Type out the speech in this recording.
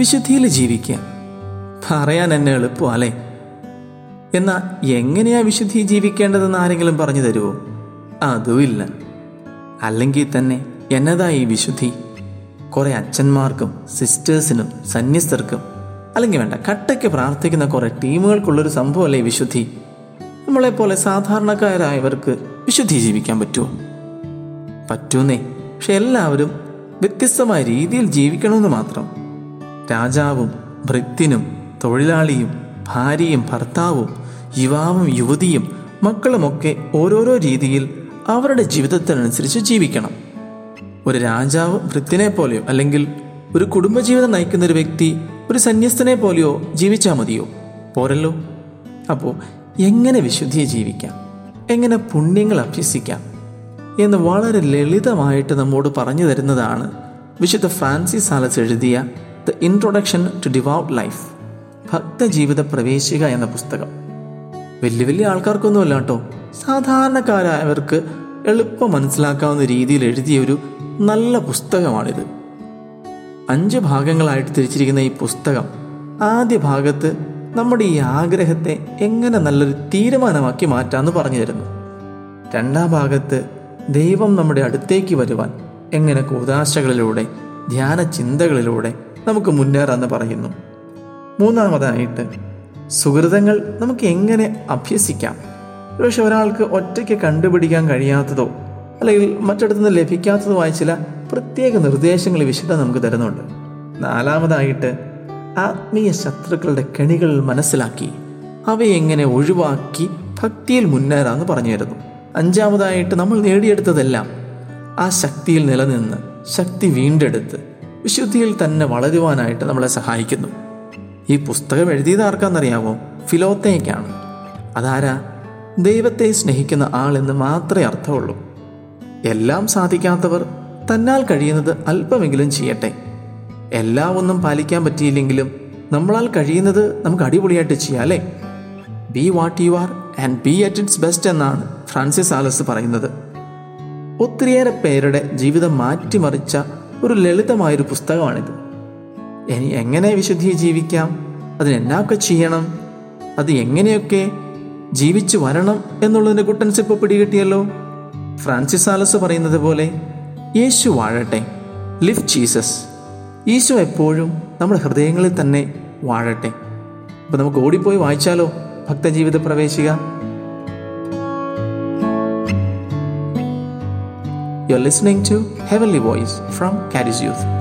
വിശുദ്ധിയിൽ ജീവിക്കുക. പറയാൻ എന്നെ എളുപ്പമല്ലേ എന്നാൽ എങ്ങനെയാ വിശുദ്ധി ജീവിക്കേണ്ടതെന്ന് ആരെങ്കിലും പറഞ്ഞു തരുമോ അതുമില്ല. അല്ലെങ്കിൽ തന്നെ എന്നതാ ഈ വിശുദ്ധി? കുറേ അച്ഛന്മാർക്കും സിസ്റ്റേഴ്സിനും സന്യസ്തർക്കും അല്ലെങ്കിൽ വേണ്ട കട്ടയ്ക്ക് പ്രാർത്ഥിക്കുന്ന കുറേ ടീമുകൾക്കുള്ളൊരു സംഭവമല്ലേ വിശുദ്ധി? നമ്മളെപ്പോലെ സാധാരണക്കാരായവർക്ക് വിശുദ്ധി ജീവിക്കാൻ പറ്റുമോ പറ്റൂന്നേ. പക്ഷെ എല്ലാവരും വ്യത്യസ്തമായ രീതിയിൽ ജീവിക്കണമെന്ന് മാത്രം. രാജാവും ഭൃത്യനും തൊഴിലാളിയും ഭാര്യയും ഭർത്താവും യുവാവും യുവതിയും മക്കളുമൊക്കെ ഓരോരോ രീതിയിൽ അവരുടെ ജീവിതത്തിനനുസരിച്ച് ജീവിക്കണം. ഒരു രാജാവ് ഭൃത്യനെ പോലെയോ അല്ലെങ്കിൽ ഒരു കുടുംബജീവിതം നയിക്കുന്ന ഒരു വ്യക്തി ഒരു സന്യസ്തനെ പോലെയോ ജീവിച്ചാൽ മതിയോ? പോരല്ലോ. അപ്പോൾ എങ്ങനെ വിശുദ്ധിയെ ജീവിക്കാം? എങ്ങനെ പുണ്യങ്ങൾ അഭ്യസിക്കാം? എന്ന് വളരെ ലളിതമായിട്ട് നമ്മോട് പറഞ്ഞു തരുന്നതാണ് വിശുദ്ധ ഫ്രാൻസിസ് സാലസ് എഴുതിയ the introduction to devout life ഭക്തജീവിത പ്രവേശിക എന്ന പുസ്തകം. വലിയ വലിയ ആൾക്കാർക്കൊന്നുമല്ല കേട്ടോ. സാധാരണക്കാരായവർക്ക് എളുപ്പം മനസ്സിലാക്കാവുന്ന രീതിയിൽ എഴുതിയ ഒരു നല്ല പുസ്തകമാണിത്. അഞ്ച് ഭാഗങ്ങളായിട്ട് തിരിച്ചിരിക്കുന്ന ഈ പുസ്തകം ആദ്യ ഭാഗത്ത് നമ്മുടെ ഈ ആഗ്രഹത്തെ എങ്ങനെ നല്ലൊരു തീരുമാനമാക്കി മാറ്റാമെന്ന് പറഞ്ഞു തരുന്നു. രണ്ടാം ഭാഗത്ത് ദൈവം നമ്മുടെ അടുത്തേക്ക് വരുവാൻ എങ്ങനെ കൂതാശകളിലൂടെ ധ്യാന ചിന്തകളിലൂടെ നമുക്ക് മുന്നേറാമെന്ന് പറയുന്നു. മൂന്നാമതായിട്ട് സുഹൃതങ്ങൾ നമുക്ക് എങ്ങനെ അഭ്യസിക്കാം? പക്ഷെ ഒരാൾക്ക് ഒറ്റയ്ക്ക് കണ്ടുപിടിക്കാൻ കഴിയാത്തതോ അല്ലെങ്കിൽ മറ്റിടത്തുനിന്ന് ലഭിക്കാത്തതോ ആയ ചില പ്രത്യേക നിർദ്ദേശങ്ങൾ വിശുദ്ധ നമുക്ക് തരുന്നുണ്ട്. നാലാമതായിട്ട് ആത്മീയ ശത്രുക്കളുടെ കെണികൾ മനസ്സിലാക്കി അവയെ എങ്ങനെ ഒഴിവാക്കി ഭക്തിയിൽ മുന്നേറാമെന്ന് പറഞ്ഞു തരുന്നു. അഞ്ചാമതായിട്ട് നമ്മൾ നേടിയെടുത്തതെല്ലാം ആ ശക്തിയിൽ നിലനിന്ന് ശക്തി വീണ്ടെടുത്ത് വിശുദ്ധിയിൽ തന്നെ വളരുവാനായിട്ട് നമ്മളെ സഹായിക്കുന്നു. ഈ പുസ്തകം എഴുതിയത് ആർക്കാണെന്നറിയാമോ ഫിലോത്തേക്കാണ്. അതാരാ? ദൈവത്തെ സ്നേഹിക്കുന്ന ആൾ എന്ന് മാത്രമേ അർത്ഥമുള്ളൂ. എല്ലാം സാധിക്കാത്തവർ തന്നാൽ കഴിയുന്നത് അല്പമെങ്കിലും ചെയ്യട്ടെ. എല്ലാം ഒന്നും പാലിക്കാൻ പറ്റിയില്ലെങ്കിലും നമ്മളാൽ കഴിയുന്നത് നമുക്ക് അടിപൊളിയായിട്ട് ചെയ്യാം അല്ലേ? Be what you are and be at its best എന്നാണ് ഫ്രാൻസിസ് ആലസ് പറയുന്നത്. ഒത്തിരിയേറെ പേരുടെ ജീവിതം മാറ്റിമറിച്ച ഒരു ലളിതമായൊരു പുസ്തകമാണിത്. ഇനി എങ്ങനെ വിശുദ്ധിയെ ജീവിക്കാം? അതിനെന്നൊക്കെ ചെയ്യണം? അത് എങ്ങനെയൊക്കെ ജീവിച്ചു വരണം എന്നുള്ളതിന്റെ കുട്ടൻസ് ഇപ്പോൾ പിടികിട്ടിയല്ലോ? ഫ്രാൻസിസ് ആലസ് പറയുന്നത് പോലെ യേശു വാഴട്ടെ ലിവ് ജീസസ്. ഈശോ എപ്പോഴും നമ്മുടെ ഹൃദയങ്ങളിൽ തന്നെ വാഴട്ടെ. അപ്പോൾ നമുക്ക് ഓടിപ്പോയി വായിച്ചാലോ? ഭക്തജീവിത പ്രവേശിക. You're listening to Heavenly Voice from Caddis Youth.